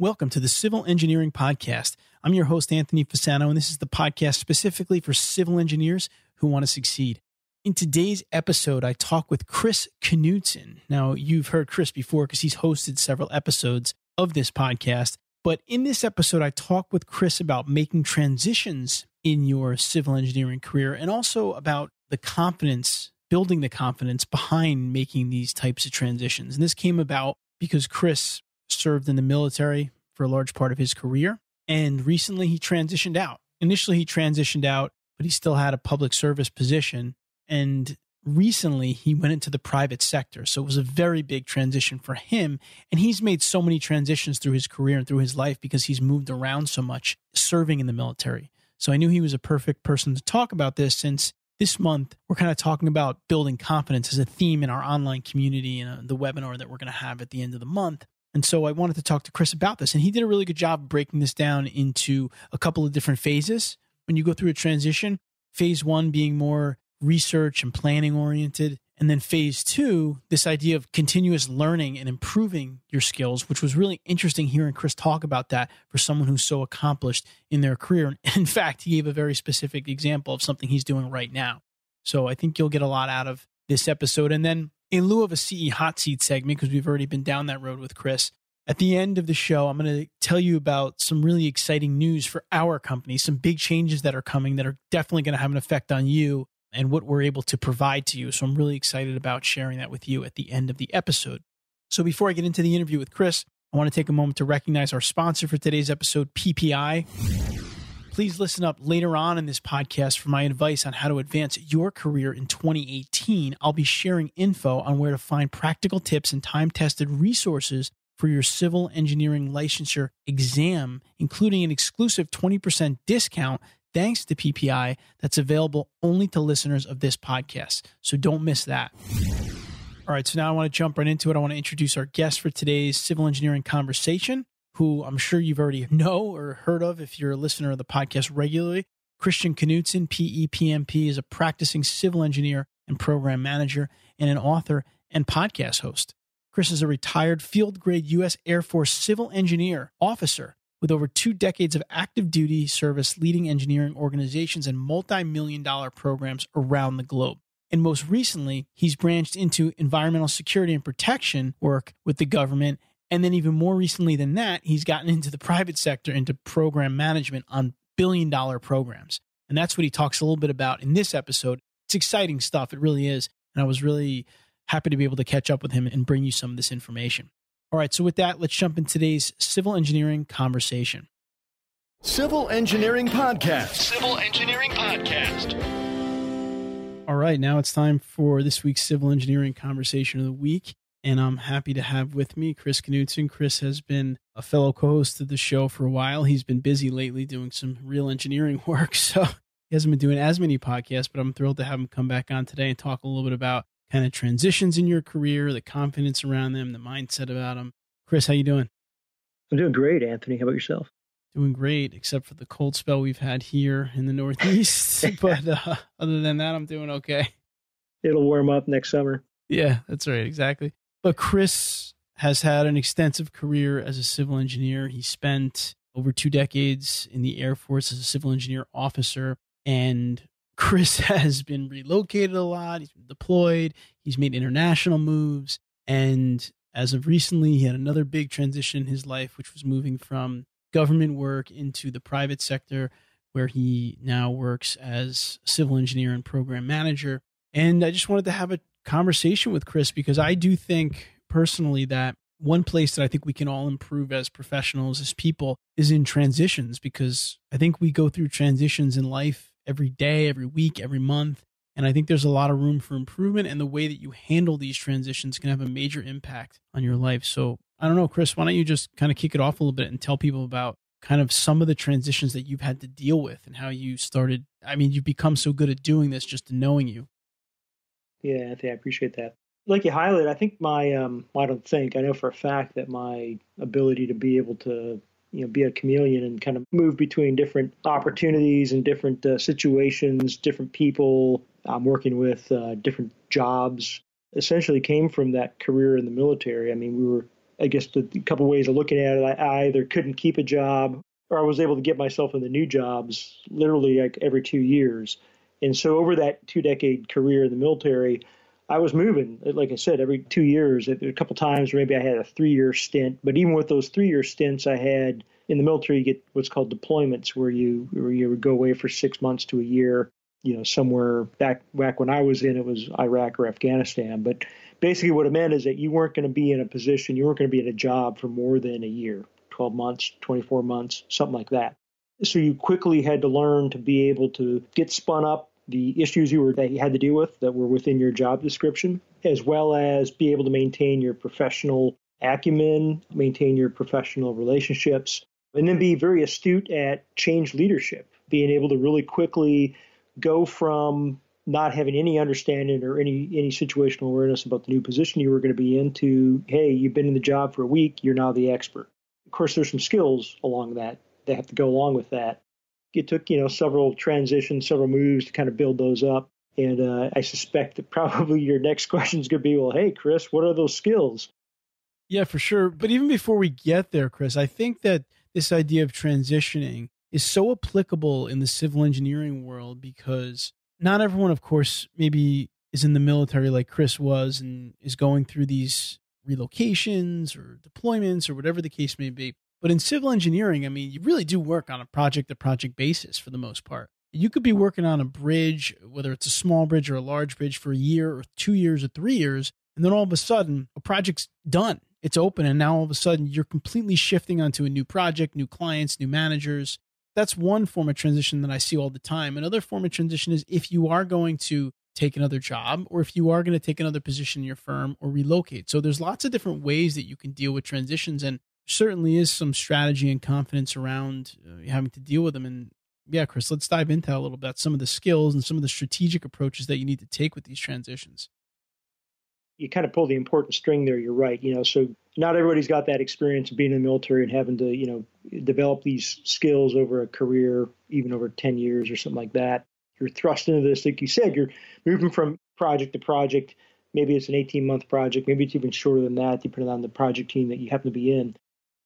Welcome to the Civil Engineering Podcast. I'm your host, Anthony Fasano, and this is the podcast specifically for civil engineers who want to succeed. In today's episode, I talk with Chris Knutson. Now, you've heard Chris before because he's hosted several episodes of this podcast. But in this episode, I talk with Chris about making transitions in your civil engineering career and also about the confidence, building the confidence behind making these types of transitions. And this came about because Chris served in the military for a large part of his career. And recently he transitioned out. Initially, he transitioned out, but he still had a public service position. And recently, he went into the private sector. So it was a very big transition for him. And he's made so many transitions through his career and through his life because he's moved around so much serving in the military. So I knew he was a perfect person to talk about this since this month we're kind of talking about building confidence as a theme in our online community and uh, the webinar that we're going to have at the end of the month. And so I wanted to talk to Chris about this. And he did a really good job breaking this down into a couple of different phases. When you go through a transition, phase one being more research and planning oriented. And then phase two, this idea of continuous learning and improving your skills, which was really interesting hearing Chris talk about that for someone who's so accomplished in their career. And in fact, he gave a very specific example of something he's doing right now. So I think you'll get a lot out of this episode. And then in lieu of a CE hot seat segment, because we've already been down that road with Chris, at the end of the show, I'm going to tell you about some really exciting news for our company, some big changes that are coming that are definitely going to have an effect on you and what we're able to provide to you. So I'm really excited about sharing that with you at the end of the episode. So before I get into the interview with Chris, I want to take a moment to recognize our sponsor for today's episode, PPI. Please listen up later on in this podcast for my advice on how to advance your career in 2018. I'll be sharing info on where to find practical tips and time tested resources for your civil engineering licensure exam, including an exclusive 20% discount thanks to PPI that's available only to listeners of this podcast. So don't miss that. All right, so now I want to jump right into it. I want to introduce our guest for today's civil engineering conversation who I'm sure you've already know or heard of if you're a listener of the podcast regularly. Christian Knutson, PEPMP, is a practicing civil engineer and program manager and an author and podcast host. Chris is a retired field grade U.S. Air Force civil engineer officer with over two decades of active duty service leading engineering organizations and multi million dollar programs around the globe. And most recently, he's branched into environmental security and protection work with the government and then, even more recently than that, he's gotten into the private sector, into program management on billion dollar programs. And that's what he talks a little bit about in this episode. It's exciting stuff. It really is. And I was really happy to be able to catch up with him and bring you some of this information. All right. So, with that, let's jump into today's civil engineering conversation. Civil Engineering Podcast. Civil Engineering Podcast. All right. Now it's time for this week's civil engineering conversation of the week and I'm happy to have with me Chris Knutson. Chris has been a fellow co-host of the show for a while. He's been busy lately doing some real engineering work, so he hasn't been doing as many podcasts. But I'm thrilled to have him come back on today and talk a little bit about kind of transitions in your career, the confidence around them, the mindset about them. Chris, how you doing? I'm doing great, Anthony. How about yourself? Doing great, except for the cold spell we've had here in the Northeast. but uh, other than that, I'm doing okay. It'll warm up next summer. Yeah, that's right. Exactly. But Chris has had an extensive career as a civil engineer. He spent over two decades in the Air Force as a civil engineer officer. And Chris has been relocated a lot. He's been deployed. He's made international moves. And as of recently, he had another big transition in his life, which was moving from government work into the private sector, where he now works as civil engineer and program manager. And I just wanted to have a conversation with Chris because I do think personally that one place that I think we can all improve as professionals, as people, is in transitions because I think we go through transitions in life every day, every week, every month. And I think there's a lot of room for improvement, and the way that you handle these transitions can have a major impact on your life. So I don't know, Chris, why don't you just kind of kick it off a little bit and tell people about kind of some of the transitions that you've had to deal with and how you started. I mean, you've become so good at doing this just knowing you. Yeah, Anthony, I appreciate that. Like you highlighted, I think my, um, I don't think, I know for a fact that my ability to be able to, you know, be a chameleon and kind of move between different opportunities and different uh, situations, different people I'm working with, uh, different jobs, essentially came from that career in the military. I mean, we were I guess the, the couple ways of looking at it, I, I either couldn't keep a job or I was able to get myself into new jobs literally like every two years. And so over that two decade career in the military, I was moving, like I said, every two years. A couple times, maybe I had a three year stint. But even with those three year stints, I had in the military, you get what's called deployments, where you where you would go away for six months to a year. You know, somewhere back back when I was in, it was Iraq or Afghanistan. But basically what it meant is that you weren't going to be in a position, you weren't going to be in a job for more than a year, 12 months, 24 months, something like that. So you quickly had to learn to be able to get spun up the issues you were that you had to deal with that were within your job description, as well as be able to maintain your professional acumen, maintain your professional relationships, and then be very astute at change leadership, being able to really quickly go from not having any understanding or any any situational awareness about the new position you were going to be into hey you've been in the job for a week you're now the expert. Of course there's some skills along that that have to go along with that it took you know several transitions several moves to kind of build those up. And uh, i suspect that probably your next question is going to be well hey chris what are those skills? Yeah for sure. But even before we get there chris i think that this idea of transitioning is so applicable in the civil engineering world because not everyone, of course, maybe is in the military like Chris was and is going through these relocations or deployments or whatever the case may be. But in civil engineering, I mean, you really do work on a project to project basis for the most part. You could be working on a bridge, whether it's a small bridge or a large bridge, for a year or two years or three years. And then all of a sudden, a project's done. It's open. And now all of a sudden, you're completely shifting onto a new project, new clients, new managers that's one form of transition that I see all the time. Another form of transition is if you are going to take another job or if you are going to take another position in your firm or relocate. So there's lots of different ways that you can deal with transitions and certainly is some strategy and confidence around uh, having to deal with them and yeah, Chris, let's dive into a little bit. Some of the skills and some of the strategic approaches that you need to take with these transitions you kind of pull the important string there. You're right. You know, so not everybody's got that experience of being in the military and having to, you know, develop these skills over a career, even over 10 years or something like that. You're thrust into this, like you said, you're moving from project to project. Maybe it's an 18 month project. Maybe it's even shorter than that, depending on the project team that you happen to be in.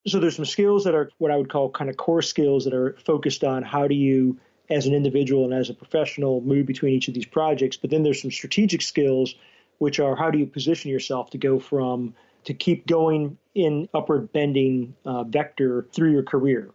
So there's some skills that are what I would call kind of core skills that are focused on how do you, as an individual and as a professional, move between each of these projects. But then there's some strategic skills which are how do you position yourself to go from to keep going in upward bending uh, vector through your career.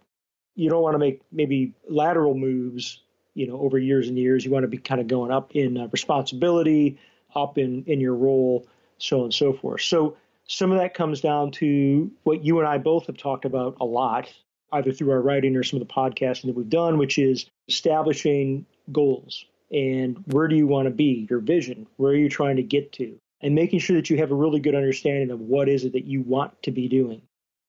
You don't want to make maybe lateral moves, you know, over years and years. You want to be kind of going up in uh, responsibility, up in in your role, so on and so forth. So some of that comes down to what you and I both have talked about a lot, either through our writing or some of the podcasting that we've done, which is establishing goals and where do you want to be, your vision, where are you trying to get to, and making sure that you have a really good understanding of what is it that you want to be doing.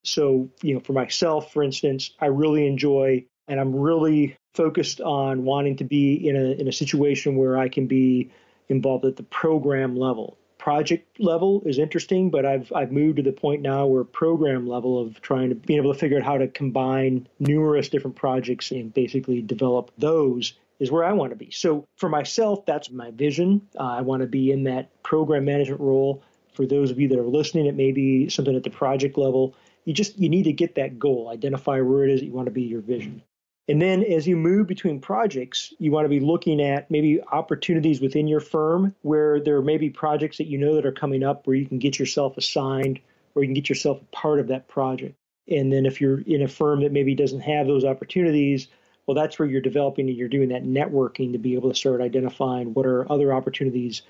So, you know, for myself, for instance, I really enjoy and I'm really focused on wanting to be in a in a situation where I can be involved at the program level. Project level is interesting, but I've I've moved to the point now where program level of trying to be able to figure out how to combine numerous different projects and basically develop those is where I want to be. So for myself, that's my vision. Uh, I want to be in that program management role. For those of you that are listening, it may be something at the project level. You just you need to get that goal, identify where it is that you want to be your vision. And then as you move between projects, you want to be looking at maybe opportunities within your firm where there may be projects that you know that are coming up where you can get yourself assigned or you can get yourself a part of that project. And then if you're in a firm that maybe doesn't have those opportunities, well, that's where you're developing and you're doing that networking to be able to start identifying what are other opportunities,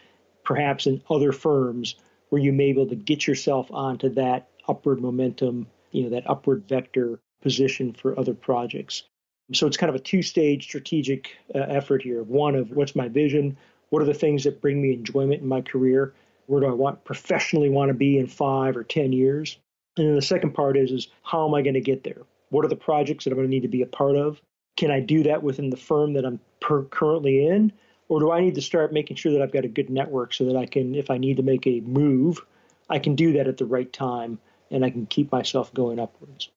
perhaps in other firms, where you may be able to get yourself onto that upward momentum, you know, that upward vector position for other projects. So it's kind of a two stage strategic uh, effort here. One of what's my vision? What are the things that bring me enjoyment in my career? Where do I want professionally want to be in five or 10 years? And then the second part is, is how am I going to get there? What are the projects that I'm going to need to be a part of? Can I do that within the firm that I'm per- currently in? Or do I need to start making sure that I've got a good network so that I can, if I need to make a move, I can do that at the right time and I can keep myself going upwards.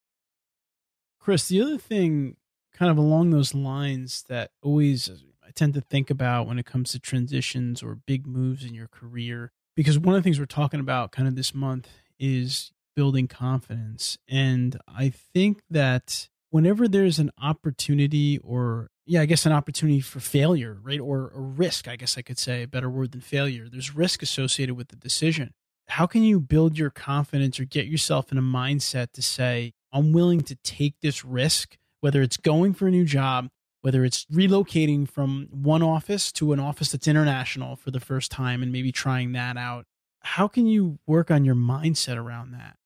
Chris, the other thing kind of along those lines that always I tend to think about when it comes to transitions or big moves in your career, because one of the things we're talking about kind of this month is building confidence. And I think that whenever there's an opportunity or yeah, I guess an opportunity for failure, right? Or a risk, I guess I could say a better word than failure. There's risk associated with the decision. How can you build your confidence or get yourself in a mindset to say, I'm willing to take this risk, whether it's going for a new job, whether it's relocating from one office to an office that's international for the first time and maybe trying that out? How can you work on your mindset around that?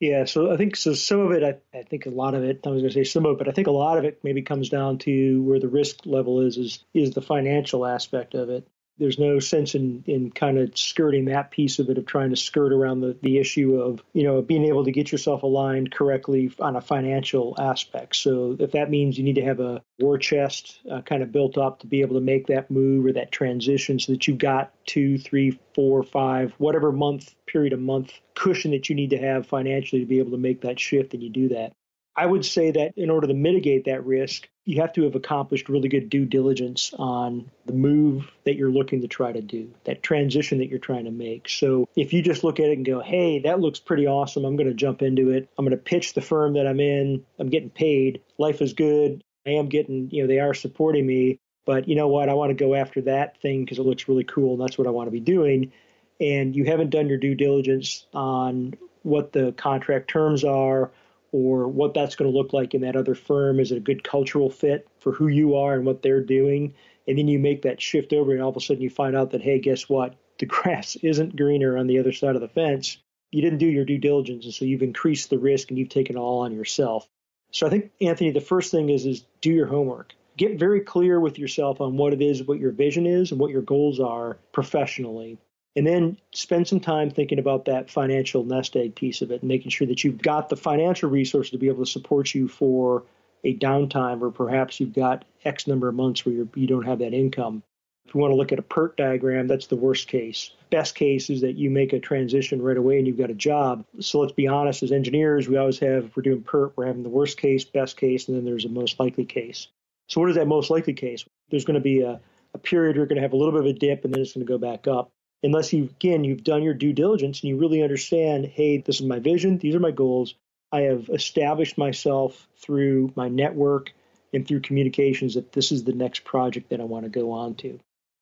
Yeah, so I think so. Some of it, I, I think a lot of it. I was going to say some of it, but I think a lot of it maybe comes down to where the risk level is is is the financial aspect of it there's no sense in, in kind of skirting that piece of it of trying to skirt around the, the issue of you know being able to get yourself aligned correctly on a financial aspect. So if that means you need to have a war chest uh, kind of built up to be able to make that move or that transition so that you've got two three four five whatever month period of month cushion that you need to have financially to be able to make that shift and you do that I would say that in order to mitigate that risk, you have to have accomplished really good due diligence on the move that you're looking to try to do, that transition that you're trying to make. So if you just look at it and go, hey, that looks pretty awesome, I'm going to jump into it, I'm going to pitch the firm that I'm in, I'm getting paid, life is good, I am getting, you know, they are supporting me, but you know what, I want to go after that thing because it looks really cool and that's what I want to be doing. And you haven't done your due diligence on what the contract terms are or what that's going to look like in that other firm. Is it a good cultural fit for who you are and what they're doing? And then you make that shift over, and all of a sudden you find out that, hey, guess what? The grass isn't greener on the other side of the fence. You didn't do your due diligence, and so you've increased the risk and you've taken it all on yourself. So I think, Anthony, the first thing is is do your homework. Get very clear with yourself on what it is, what your vision is, and what your goals are professionally and then spend some time thinking about that financial nest egg piece of it and making sure that you've got the financial resources to be able to support you for a downtime or perhaps you've got X number of months where you're, you do not have that income. If you want to look at a PERT diagram, that's the worst case. Best case is that you make a transition right away and you've got a job. So let's be honest, as engineers, we always have, if we're doing PERT, we're having the worst case, best case, and then there's a most likely case. So what is that most likely case? There's going to be a, a period you're going to have a little bit of a dip and then it's going to go back up unless you again you've done your due diligence and you really understand hey this is my vision these are my goals i have established myself through my network and through communications that this is the next project that i want to go on to.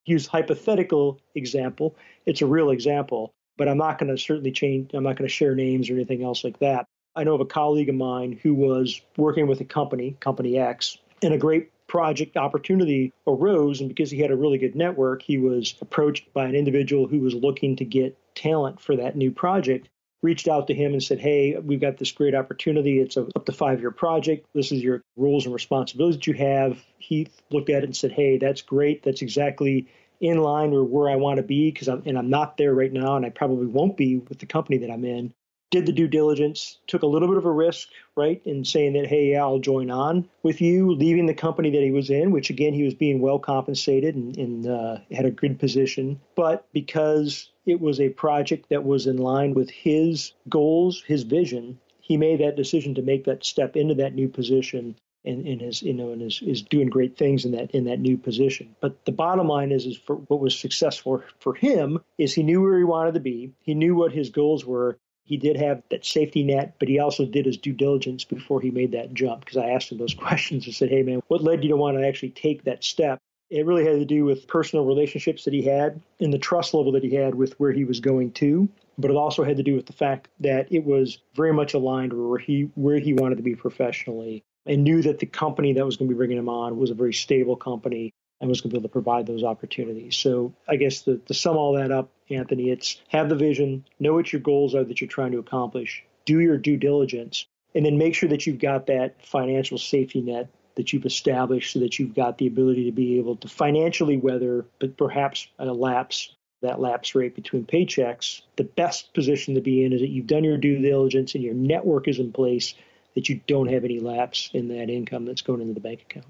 Use hypothetical example it's a real example but i'm not going to certainly change i'm not going to share names or anything else like that. I know of a colleague of mine who was working with a company company x and a great project opportunity arose, and because he had a really good network, he was approached by an individual who was looking to get talent for that new project. Reached out to him and said, Hey, we've got this great opportunity. It's a up to five year project. This is your rules and responsibilities that you have. He looked at it and said, Hey, that's great. That's exactly in line or where I want to be because I'm and I'm not there right now, and I probably won't be with the company that I'm in did the due diligence, took a little bit of a risk, right, in saying that, hey, I'll join on with you, leaving the company that he was in, which again, he was being well compensated and, and uh, had a good position. But because it was a project that was in line with his goals, his vision, he made that decision to make that step into that new position and, and is you know and is, is doing great things in that in that new position. But the bottom line is is for what was successful for him is he knew where he wanted to be. He knew what his goals were he did have that safety net, but he also did his due diligence before he made that jump because I asked him those questions and said, hey, man, what led you to want to actually take that step? It really had to do with personal relationships that he had and the trust level that he had with where he was going to. But it also had to do with the fact that it was very much aligned where he where he wanted to be professionally and knew that the company that was going to be bringing him on was a very stable company and was going to be able to provide those opportunities. So I guess the, to sum all that up, Anthony, it's have the vision, know what your goals are that you're trying to accomplish, do your due diligence, and then make sure that you've got that financial safety net that you've established so that you've got the ability to be able to financially weather, but perhaps a lapse that lapse rate between paychecks, the best position to be in is that you've done your due diligence and your network is in place that you don't have any lapse in that income that's going into the bank account.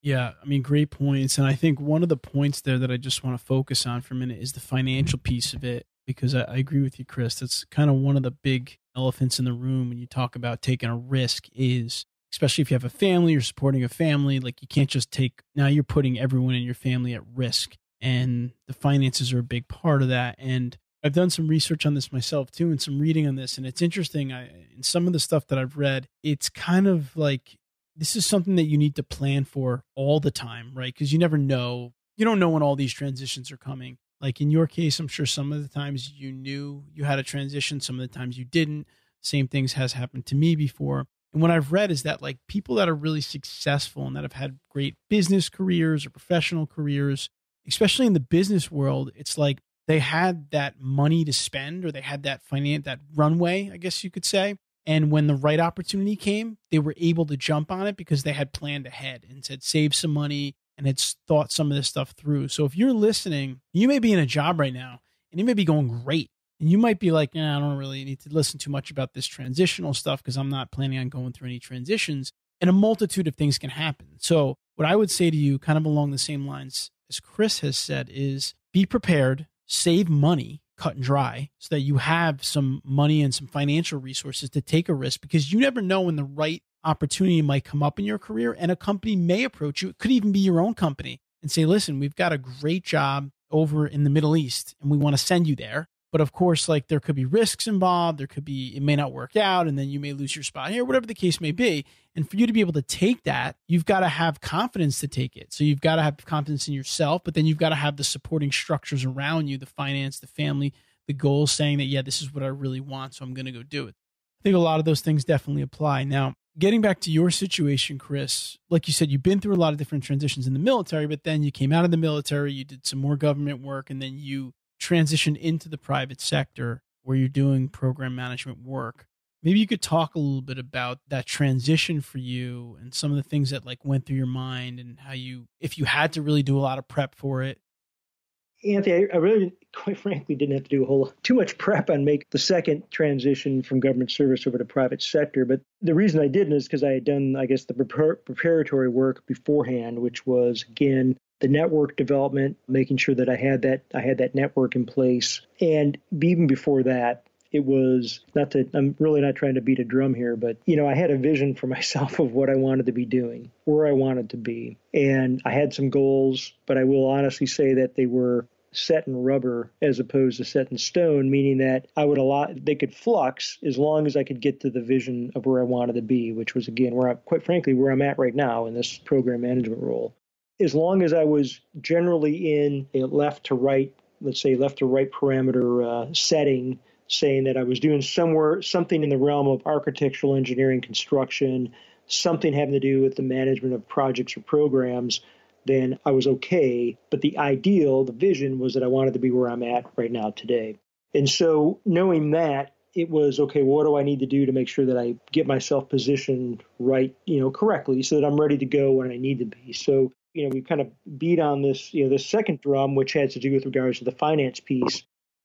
Yeah, I mean, great points. And I think one of the points there that I just want to focus on for a minute is the financial piece of it, because I, I agree with you, Chris. That's kind of one of the big elephants in the room when you talk about taking a risk is especially if you have a family, you're supporting a family, like you can't just take, now you're putting everyone in your family at risk. And the finances are a big part of that. And I've done some research on this myself too, and some reading on this. And it's interesting. I, in some of the stuff that I've read, it's kind of like this is something that you need to plan for all the time, right? Because you never know. You don't know when all these transitions are coming. Like in your case, I'm sure some of the times you knew you had a transition, some of the times you didn't. Same things has happened to me before. And what I've read is that like people that are really successful and that have had great business careers or professional careers, especially in the business world, it's like they had that money to spend or they had that finance that runway, I guess you could say. And when the right opportunity came, they were able to jump on it because they had planned ahead and said, save some money and had thought some of this stuff through. So if you're listening, you may be in a job right now and it may be going great. And you might be like, nah, I don't really need to listen too much about this transitional stuff because I'm not planning on going through any transitions. And a multitude of things can happen. So, what I would say to you, kind of along the same lines as Chris has said, is be prepared, save money, cut and dry, so that you have some money and some financial resources to take a risk because you never know when the right opportunity might come up in your career and a company may approach you. It could even be your own company and say, listen, we've got a great job over in the Middle East and we want to send you there. But of course, like there could be risks involved. There could be, it may not work out, and then you may lose your spot here, whatever the case may be. And for you to be able to take that, you've got to have confidence to take it. So you've got to have confidence in yourself, but then you've got to have the supporting structures around you the finance, the family, the goals saying that, yeah, this is what I really want. So I'm going to go do it. I think a lot of those things definitely apply. Now, getting back to your situation, Chris, like you said, you've been through a lot of different transitions in the military, but then you came out of the military, you did some more government work, and then you transition into the private sector where you're doing program management work. Maybe you could talk a little bit about that transition for you and some of the things that like went through your mind and how you if you had to really do a lot of prep for it. Anthony, I really, quite frankly, didn't have to do a whole too much prep on make the second transition from government service over to private sector. But the reason I didn't is because I had done, I guess, the prepar- preparatory work beforehand, which was again the network development, making sure that I had that I had that network in place. And even before that, it was not to I'm really not trying to beat a drum here, but you know, I had a vision for myself of what I wanted to be doing, where I wanted to be. And I had some goals, but I will honestly say that they were set in rubber as opposed to set in stone, meaning that I would allow they could flux as long as I could get to the vision of where I wanted to be, which was again where I quite frankly where I'm at right now in this program management role as long as I was generally in a left to right, let's say left to right parameter uh, setting, saying that I was doing somewhere something in the realm of architectural engineering, construction, something having to do with the management of projects or programs, then I was okay. But the ideal, the vision was that I wanted to be where I'm at right now today. And so knowing that, it was okay, what do I need to do to make sure that I get myself positioned right, you know, correctly so that I'm ready to go when I need to be. So you know, we kind of beat on this, you know, the second drum, which has to do with regards to the finance piece.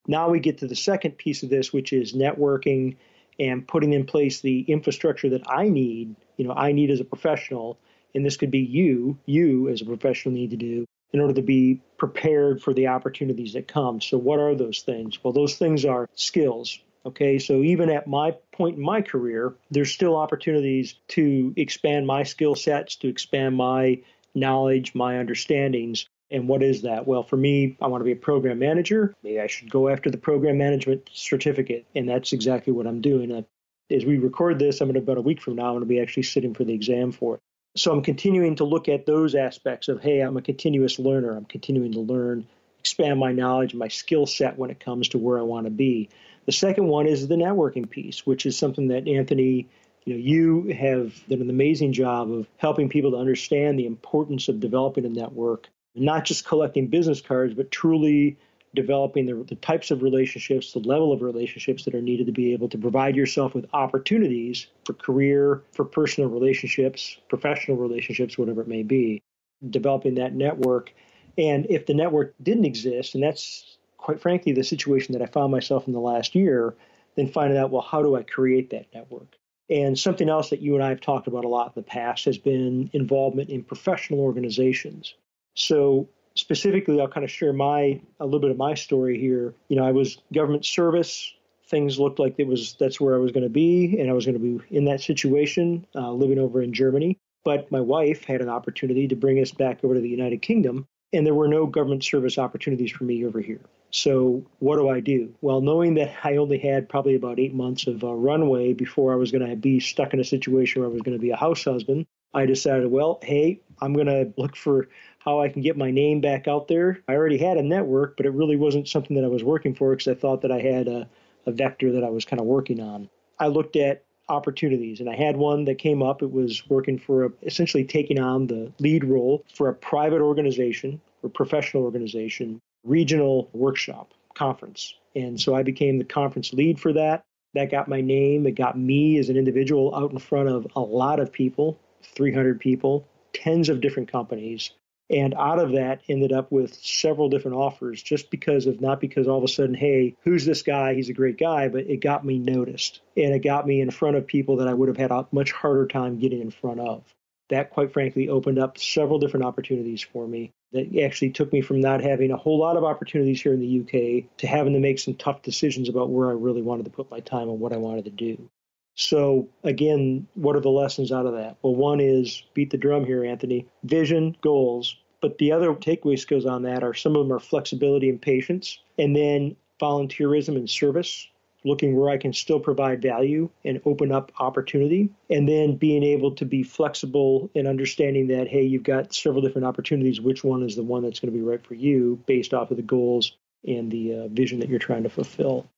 Now we get to the second piece of this, which is networking and putting in place the infrastructure that I need, you know, I need as a professional, and this could be you, you as a professional need to do in order to be prepared for the opportunities that come. So what are those things? Well, those things are skills. Okay, so even at my point in my career, there's still opportunities to expand my skill sets, to expand my knowledge, my understandings. And what is that? Well, for me, I want to be a program manager. Maybe I should go after the program management certificate. And that's exactly what I'm doing. As we record this, I'm to about a week from now, I'm going to be actually sitting for the exam for it. So I'm continuing to look at those aspects of, hey, I'm a continuous learner. I'm continuing to learn, expand my knowledge, my skill set when it comes to where I want to be. The second one is the networking piece, which is something that Anthony you know, you have done an amazing job of helping people to understand the importance of developing a network, not just collecting business cards, but truly developing the, the types of relationships, the level of relationships that are needed to be able to provide yourself with opportunities for career, for personal relationships, professional relationships, whatever it may be. Developing that network. And if the network didn't exist, and that's quite frankly, the situation that I found myself in the last year, then finding out, well, how do I create that network? And something else that you and I have talked about a lot in the past has been involvement in professional organizations. So specifically, I'll kind of share my a little bit of my story here. You know, I was government service. Things looked like it was that's where I was going to be, and I was going to be in that situation, uh, living over in Germany. But my wife had an opportunity to bring us back over to the United Kingdom, and there were no government service opportunities for me over here. So what do I do? Well, knowing that I only had probably about eight months of uh, runway before I was going to be stuck in a situation where I was going to be a house husband, I decided, well, hey, I'm going to look for how I can get my name back out there. I already had a network, but it really wasn't something that I was working for because I thought that I had a, a vector that I was kind of working on. I looked at opportunities and I had one that came up. It was working for a, essentially taking on the lead role for a private organization or professional organization regional workshop conference. And so I became the conference lead for that. That got my name. It got me as an individual out in front of a lot of people 300 people, tens of different companies. And out of that, ended up with several different offers just because of not because all of a sudden, hey, who's this guy? He's a great guy, but it got me noticed. And it got me in front of people that I would have had a much harder time getting in front of. That, quite frankly, opened up several different opportunities for me that actually took me from not having a whole lot of opportunities here in the UK to having to make some tough decisions about where I really wanted to put my time and what I wanted to do. So, again, what are the lessons out of that? Well, one is beat the drum here, Anthony vision, goals. But the other takeaway skills on that are some of them are flexibility and patience, and then volunteerism and service, looking where I can still provide value and open up opportunity, and then being able to be flexible and understanding that, hey, you've got several different opportunities. Which one is the one that's going to be right for you based off of the goals and the uh, vision that you're trying to fulfill?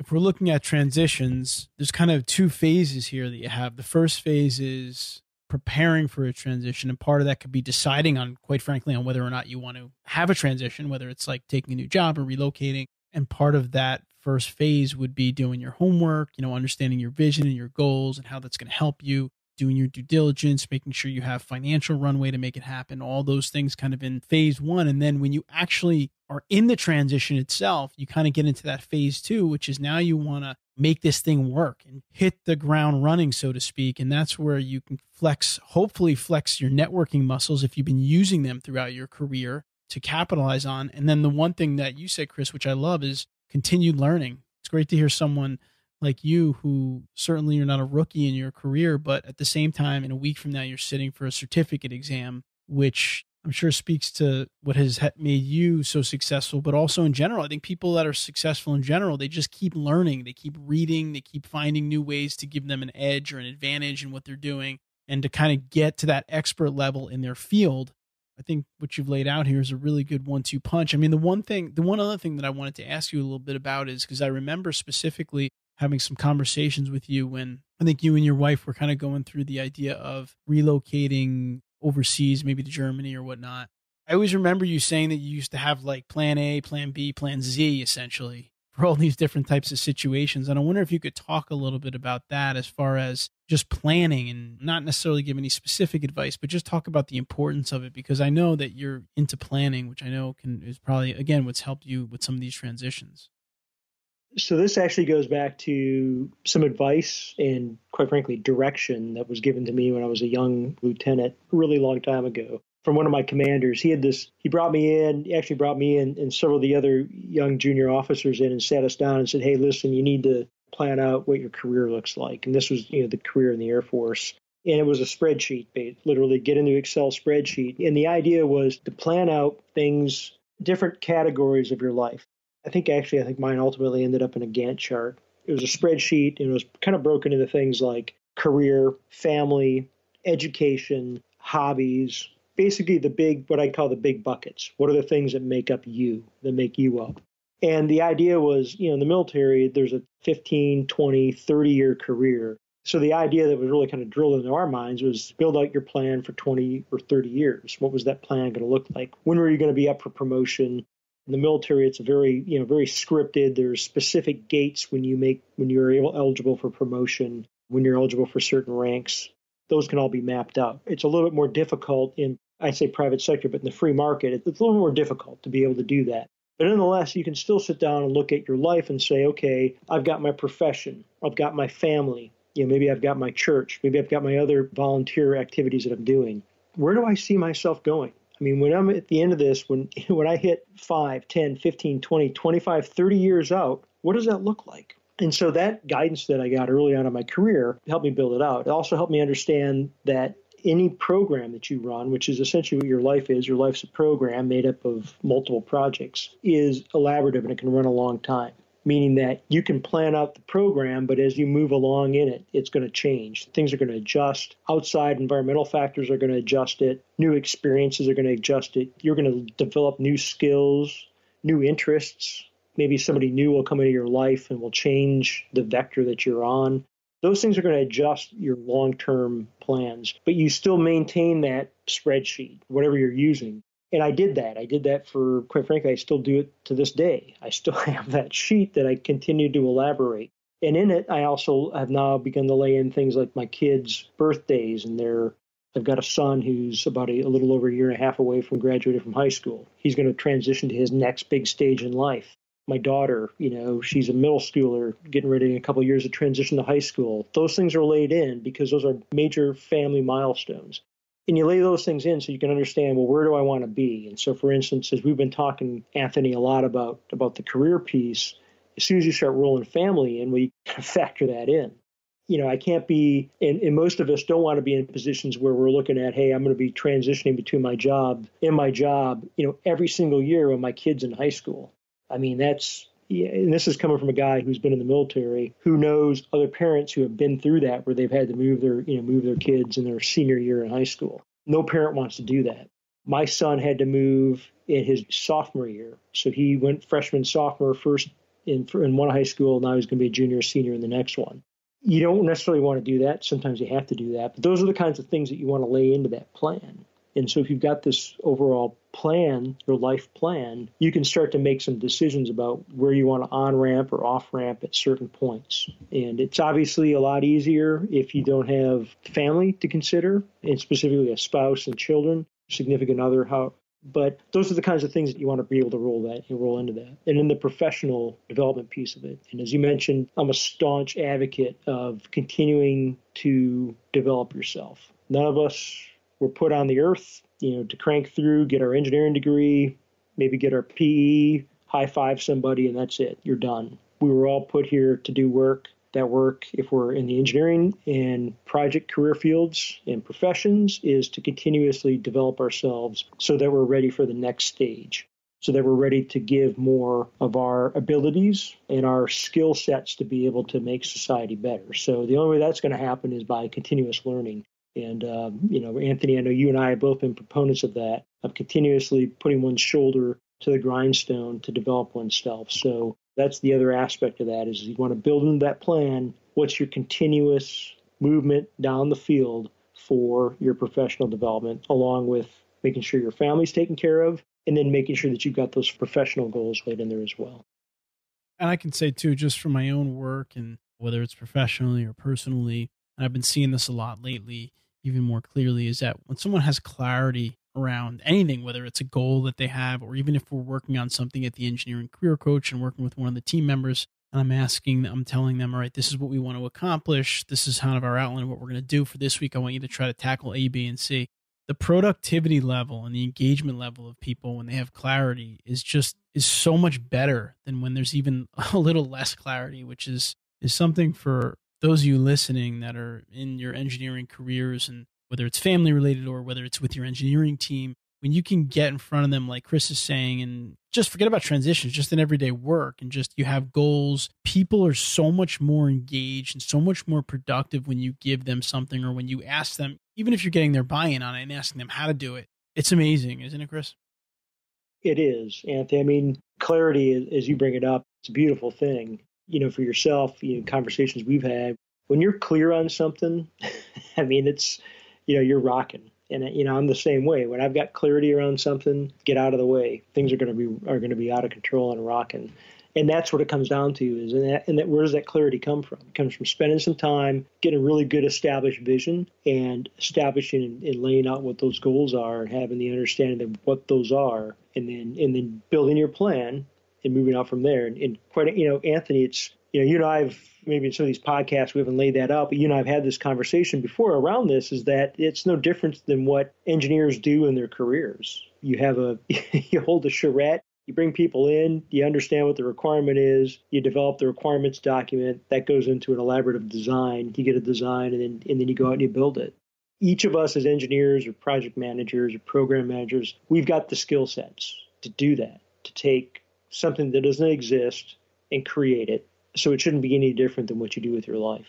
if we're looking at transitions, there's kind of two phases here that you have. The first phase is preparing for a transition, and part of that could be deciding on, quite frankly, on whether or not you want to have a transition, whether it's like taking a new job or relocating. And part of that first phase would be doing your homework, you know, understanding your vision and your goals and how that's going to help you doing your due diligence, making sure you have financial runway to make it happen, all those things kind of in phase one. And then when you actually are in the transition itself, you kind of get into that phase two, which is now you want to make this thing work and hit the ground running, so to speak. And that's where you can flex, hopefully, flex your networking muscles if you've been using them throughout your career to capitalize on. And then the one thing that you said, Chris, which I love, is continued learning. It's great to hear someone like you who certainly you're not a rookie in your career, but at the same time, in a week from now, you're sitting for a certificate exam, which I'm sure speaks to what has made you so successful, but also in general. I think people that are successful in general, they just keep learning, they keep reading, they keep finding new ways to give them an edge or an advantage in what they're doing and to kind of get to that expert level in their field. I think what you've laid out here is a really good one two punch. I mean, the one thing, the one other thing that I wanted to ask you a little bit about is because I remember specifically having some conversations with you when I think you and your wife were kind of going through the idea of relocating overseas, maybe to Germany or whatnot. I always remember you saying that you used to have like plan A, plan B, plan Z essentially for all these different types of situations. And I wonder if you could talk a little bit about that as far as just planning and not necessarily give any specific advice, but just talk about the importance of it because I know that you're into planning, which I know can is probably again what's helped you with some of these transitions so this actually goes back to some advice and quite frankly direction that was given to me when I was a young lieutenant a really long time ago from one of my commanders. He had this he brought me in, he actually brought me in and several of the other young junior officers in and sat us down and said, Hey, listen, you need to plan out what your career looks like. And this was, you know, the career in the Air Force. And it was a spreadsheet, literally get into Excel spreadsheet. And the idea was to plan out things, different categories of your life. I think actually, I think mine ultimately ended up in a Gantt chart. It was a spreadsheet and it was kind of broken into things like career, family, education, hobbies, basically the big, what I call the big buckets. What are the things that make up you, that make you up? And the idea was, you know, in the military, there's a 15, 20, 30 year career. So the idea that was really kind of drilled into our minds was build out your plan for 20 or 30 years. What was that plan going to look like? When were you going to be up for promotion? In the military, it's very you know very scripted. There's specific gates when you make when you're able, eligible for promotion, when you're eligible for certain ranks. Those can all be mapped out. It's a little bit more difficult in I say private sector, but in the free market, it's a little more difficult to be able to do that. But nonetheless, you can still sit down and look at your life and say, okay, I've got my profession, I've got my family, you know, maybe I've got my church, maybe I've got my other volunteer activities that I'm doing. Where do I see myself going? Mean, when I'm at the end of this, when when I hit 5, 10, 15, 20, 25, 30 years out, what does that look like? And so that guidance that I got early on in my career helped me build it out. It also helped me understand that any program that you run, which is essentially what your life is, your life's a program made up of multiple projects, is elaborative and it can run a long time. Meaning that you can plan out the program, but as you move along in it, it's going to change. Things are going to adjust. Outside environmental factors are going to adjust it. New experiences are going to adjust it. You're going to develop new skills, new interests. Maybe somebody new will come into your life and will change the vector that you're on those things are going to adjust your long term plans, but you still maintain that spreadsheet, whatever you're using. And I did that. I did that for, quite frankly, I still do it to this day. I still have that sheet that I continue to elaborate. And in it, I also have now begun to lay in things like my kids' birthdays and their I've got a son who's about a, a, little over a year and a half away from graduating from high school. He's going to transition to his next big stage in life my daughter, you know, she's a middle schooler getting ready in a couple of years to transition to high school. Those things are laid in because those are major family milestones. And you lay those things in so you can understand, well, where do I want to be? And so, for instance, as we've been talking, Anthony, a lot about about the career piece, as soon as you start rolling family in, we factor that in. You know, I can't be, and, and most of us don't want to be in positions where we're looking at, hey, I'm going to be transitioning between my job and my job, you know, every single year when my kid's in high school I mean, that's and this is coming from a guy who's been in the military who knows other parents who have been through that where they've had to move their you know move their kids in their senior year in high school. No parent wants to do that. My son had to move in his sophomore year. So he went freshman sophomore first in in one high school. Now he's going to be a junior senior in the next one. You don't necessarily want to do that. Sometimes you have to do that. But those are the kinds of things that you want to lay into that plan and so if you've got this overall plan, your life plan, you can start to make some decisions about where you want to on ramp or off ramp at certain points. And it's obviously a lot easier if you don't have family to consider, and specifically a spouse and children, significant other, how but those are the kinds of things that you want to be able to roll that and roll into that. And in the professional development piece of it. And as you mentioned, I'm a staunch advocate of continuing to develop yourself. None of us we're put on the earth, you know, to crank through, get our engineering degree, maybe get our PE, high five somebody, and that's it. You're done. We were all put here to do work. That work, if we're in the engineering and project career fields and professions, is to continuously develop ourselves so that we're ready for the next stage so that we're ready to give more of our abilities and our skill sets to be able to make society better. So the only way that's going to happen is by continuous learning. And, um, you know, Anthony, I know you and I have both been proponents of that, of continuously putting one's shoulder to the grindstone to develop oneself. So that's the other aspect of that is you want to build into that plan what's your continuous movement down the field for your professional development, along with making sure your family's taken care of and then making sure that you've got those professional goals laid in there as well. And I can say too, just from my own work and whether it's professionally or personally, and I've been seeing this a lot lately, even more clearly is that when someone has clarity around anything, whether it's a goal that they have, or even if we're working on something at the engineering career coach and working with one of the team members, and I'm asking, I'm telling them, all right, this is what we want to accomplish. This is kind of our outline of what we're going to do for this week. I want you to try to tackle A, B, and C. The productivity level and the engagement level of people when they have clarity is just is so much better than when there's even a little less clarity, which is is something for those of you listening that are in your engineering careers and whether it's family related or whether it's with your engineering team, when you can get in front of them, like Chris is saying, and just forget about transitions, just in everyday work, and just you have goals, people are so much more engaged and so much more productive when you give them something or when you ask them, even if you're getting their buy in on it and asking them how to do it. It's amazing, isn't it, Chris? It is, Anthony. I mean, clarity, as you bring it up, it's a beautiful thing you know, for yourself, you know, conversations we've had, when you're clear on something, I mean, it's, you know, you're rocking. And you know, I'm the same way. When I've got clarity around something, get out of the way. Things are going to be are going to be out of control and rocking. And that's what it comes down to is, and, that, and that, where does that clarity come from? It comes from spending some time, getting a really good established vision, and establishing and, and laying out what those goals are, and having the understanding of what those are, and then and then building your plan and moving out from there. And, and quite, you know, Anthony, it's you know, you and I have maybe in some of these podcasts we haven't laid that out, but you and I have had this conversation before around this. Is that it's no different than what engineers do in their careers. You have a you hold a charrette you bring people in, you understand what the requirement is, you develop the requirements document, that goes into an elaborative design. You get a design and then and then you go out and you build it. Each of us as engineers or project managers or program managers, we've got the skill sets to do that, to take something that doesn't exist and create it. So it shouldn't be any different than what you do with your life.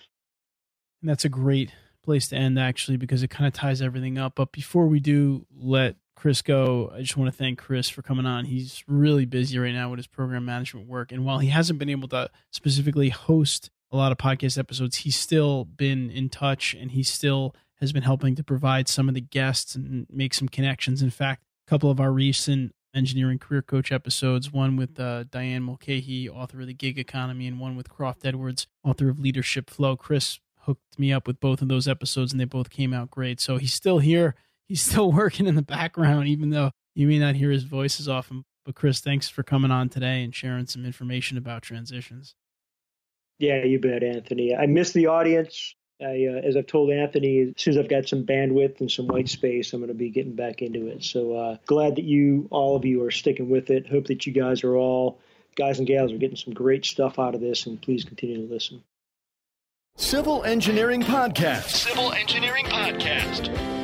And that's a great place to end actually because it kind of ties everything up. But before we do let Chris go. I just want to thank Chris for coming on. He's really busy right now with his program management work. And while he hasn't been able to specifically host a lot of podcast episodes, he's still been in touch and he still has been helping to provide some of the guests and make some connections. In fact, a couple of our recent engineering career coach episodes, one with uh, Diane Mulcahy, author of The Gig Economy, and one with Croft Edwards, author of Leadership Flow. Chris hooked me up with both of those episodes and they both came out great. So he's still here he's still working in the background, even though you may not hear his voice as often. But Chris, thanks for coming on today and sharing some information about transitions. Yeah, you bet, Anthony. I miss the audience. I, uh, as I've told Anthony, as soon as I've got some bandwidth and some white space, I'm going to be getting back into it. So uh, glad that you, all of you, are sticking with it. Hope that you guys are all, guys and gals, are getting some great stuff out of this, and please continue to listen. Civil Engineering Podcast. Civil Engineering Podcast.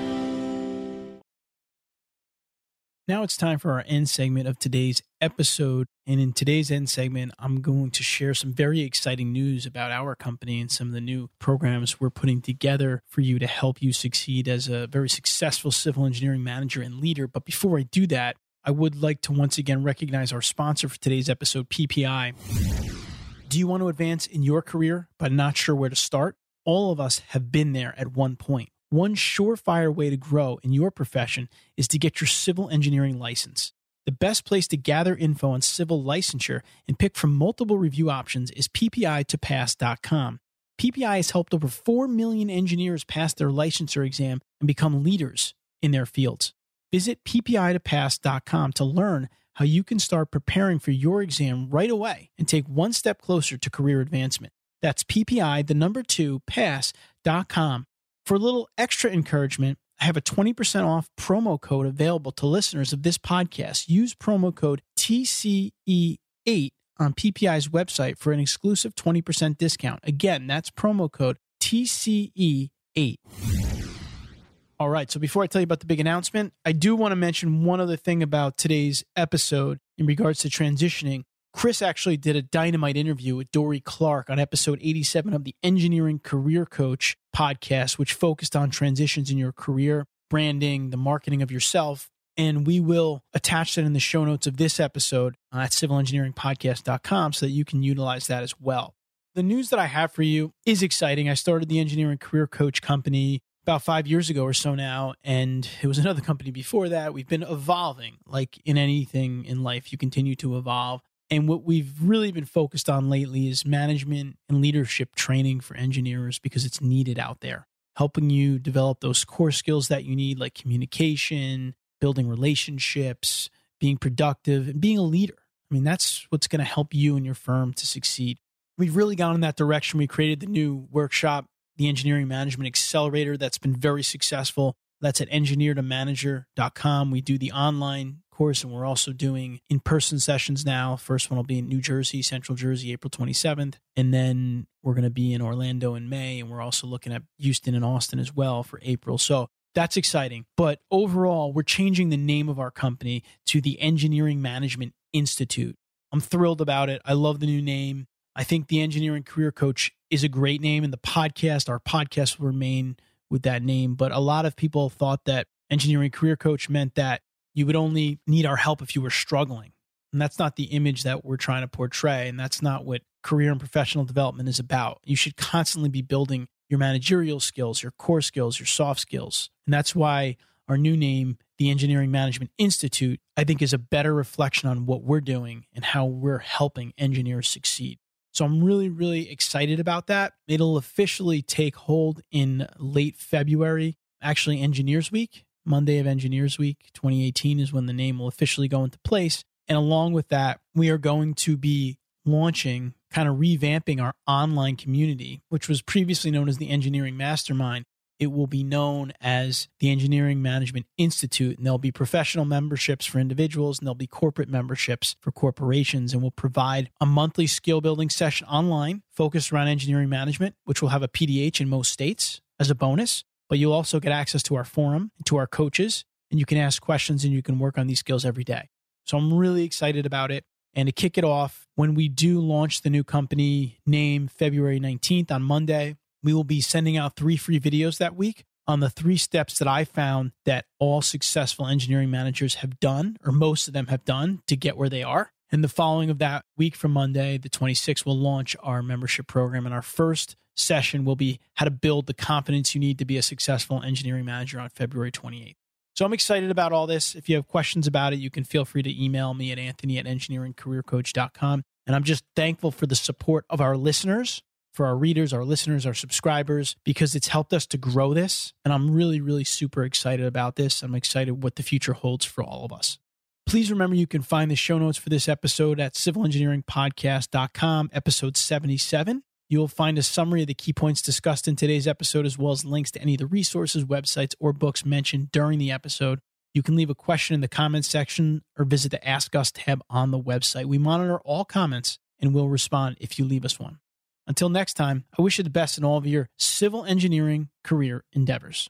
Now it's time for our end segment of today's episode. And in today's end segment, I'm going to share some very exciting news about our company and some of the new programs we're putting together for you to help you succeed as a very successful civil engineering manager and leader. But before I do that, I would like to once again recognize our sponsor for today's episode, PPI. Do you want to advance in your career but not sure where to start? All of us have been there at one point. One surefire way to grow in your profession is to get your civil engineering license. The best place to gather info on civil licensure and pick from multiple review options is ppi2pass.com. PPI has helped over 4 million engineers pass their licensure exam and become leaders in their fields. Visit ppi2pass.com to learn how you can start preparing for your exam right away and take one step closer to career advancement. That's PPI, the number two, pass.com. For a little extra encouragement, I have a 20% off promo code available to listeners of this podcast. Use promo code TCE8 on PPI's website for an exclusive 20% discount. Again, that's promo code TCE8. All right, so before I tell you about the big announcement, I do want to mention one other thing about today's episode in regards to transitioning. Chris actually did a dynamite interview with Dorie Clark on episode 87 of the Engineering Career Coach podcast, which focused on transitions in your career, branding, the marketing of yourself. And we will attach that in the show notes of this episode at civilengineeringpodcast.com so that you can utilize that as well. The news that I have for you is exciting. I started the Engineering Career Coach company about five years ago or so now, and it was another company before that. We've been evolving. Like in anything in life, you continue to evolve. And what we've really been focused on lately is management and leadership training for engineers because it's needed out there, helping you develop those core skills that you need, like communication, building relationships, being productive, and being a leader. I mean, that's what's going to help you and your firm to succeed. We've really gone in that direction. We created the new workshop, the Engineering Management Accelerator, that's been very successful. That's at engineertomanager.com. We do the online course, and we're also doing in person sessions now. First one will be in New Jersey, Central Jersey, April 27th. And then we're going to be in Orlando in May. And we're also looking at Houston and Austin as well for April. So that's exciting. But overall, we're changing the name of our company to the Engineering Management Institute. I'm thrilled about it. I love the new name. I think the Engineering Career Coach is a great name, and the podcast, our podcast will remain with that name. But a lot of people thought that Engineering Career Coach meant that you would only need our help if you were struggling. And that's not the image that we're trying to portray. And that's not what career and professional development is about. You should constantly be building your managerial skills, your core skills, your soft skills. And that's why our new name, the Engineering Management Institute, I think is a better reflection on what we're doing and how we're helping engineers succeed. So I'm really, really excited about that. It'll officially take hold in late February, actually, Engineers Week. Monday of Engineers Week 2018 is when the name will officially go into place. And along with that, we are going to be launching, kind of revamping our online community, which was previously known as the Engineering Mastermind it will be known as the Engineering Management Institute. And there'll be professional memberships for individuals and there'll be corporate memberships for corporations. And we'll provide a monthly skill building session online focused around engineering management, which will have a PDH in most states as a bonus. But you'll also get access to our forum, to our coaches, and you can ask questions and you can work on these skills every day. So I'm really excited about it. And to kick it off, when we do launch the new company name February 19th on Monday, we will be sending out three free videos that week on the three steps that I found that all successful engineering managers have done, or most of them have done, to get where they are. And the following of that week from Monday, the 26th, we'll launch our membership program. And our first session will be how to build the confidence you need to be a successful engineering manager on February 28th. So I'm excited about all this. If you have questions about it, you can feel free to email me at anthony at engineeringcareercoach.com. And I'm just thankful for the support of our listeners for our readers, our listeners, our subscribers, because it's helped us to grow this. And I'm really, really super excited about this. I'm excited what the future holds for all of us. Please remember you can find the show notes for this episode at civilengineeringpodcast.com, episode 77. You'll find a summary of the key points discussed in today's episode, as well as links to any of the resources, websites, or books mentioned during the episode. You can leave a question in the comments section or visit the Ask Us tab on the website. We monitor all comments and will respond if you leave us one. Until next time, I wish you the best in all of your civil engineering career endeavors.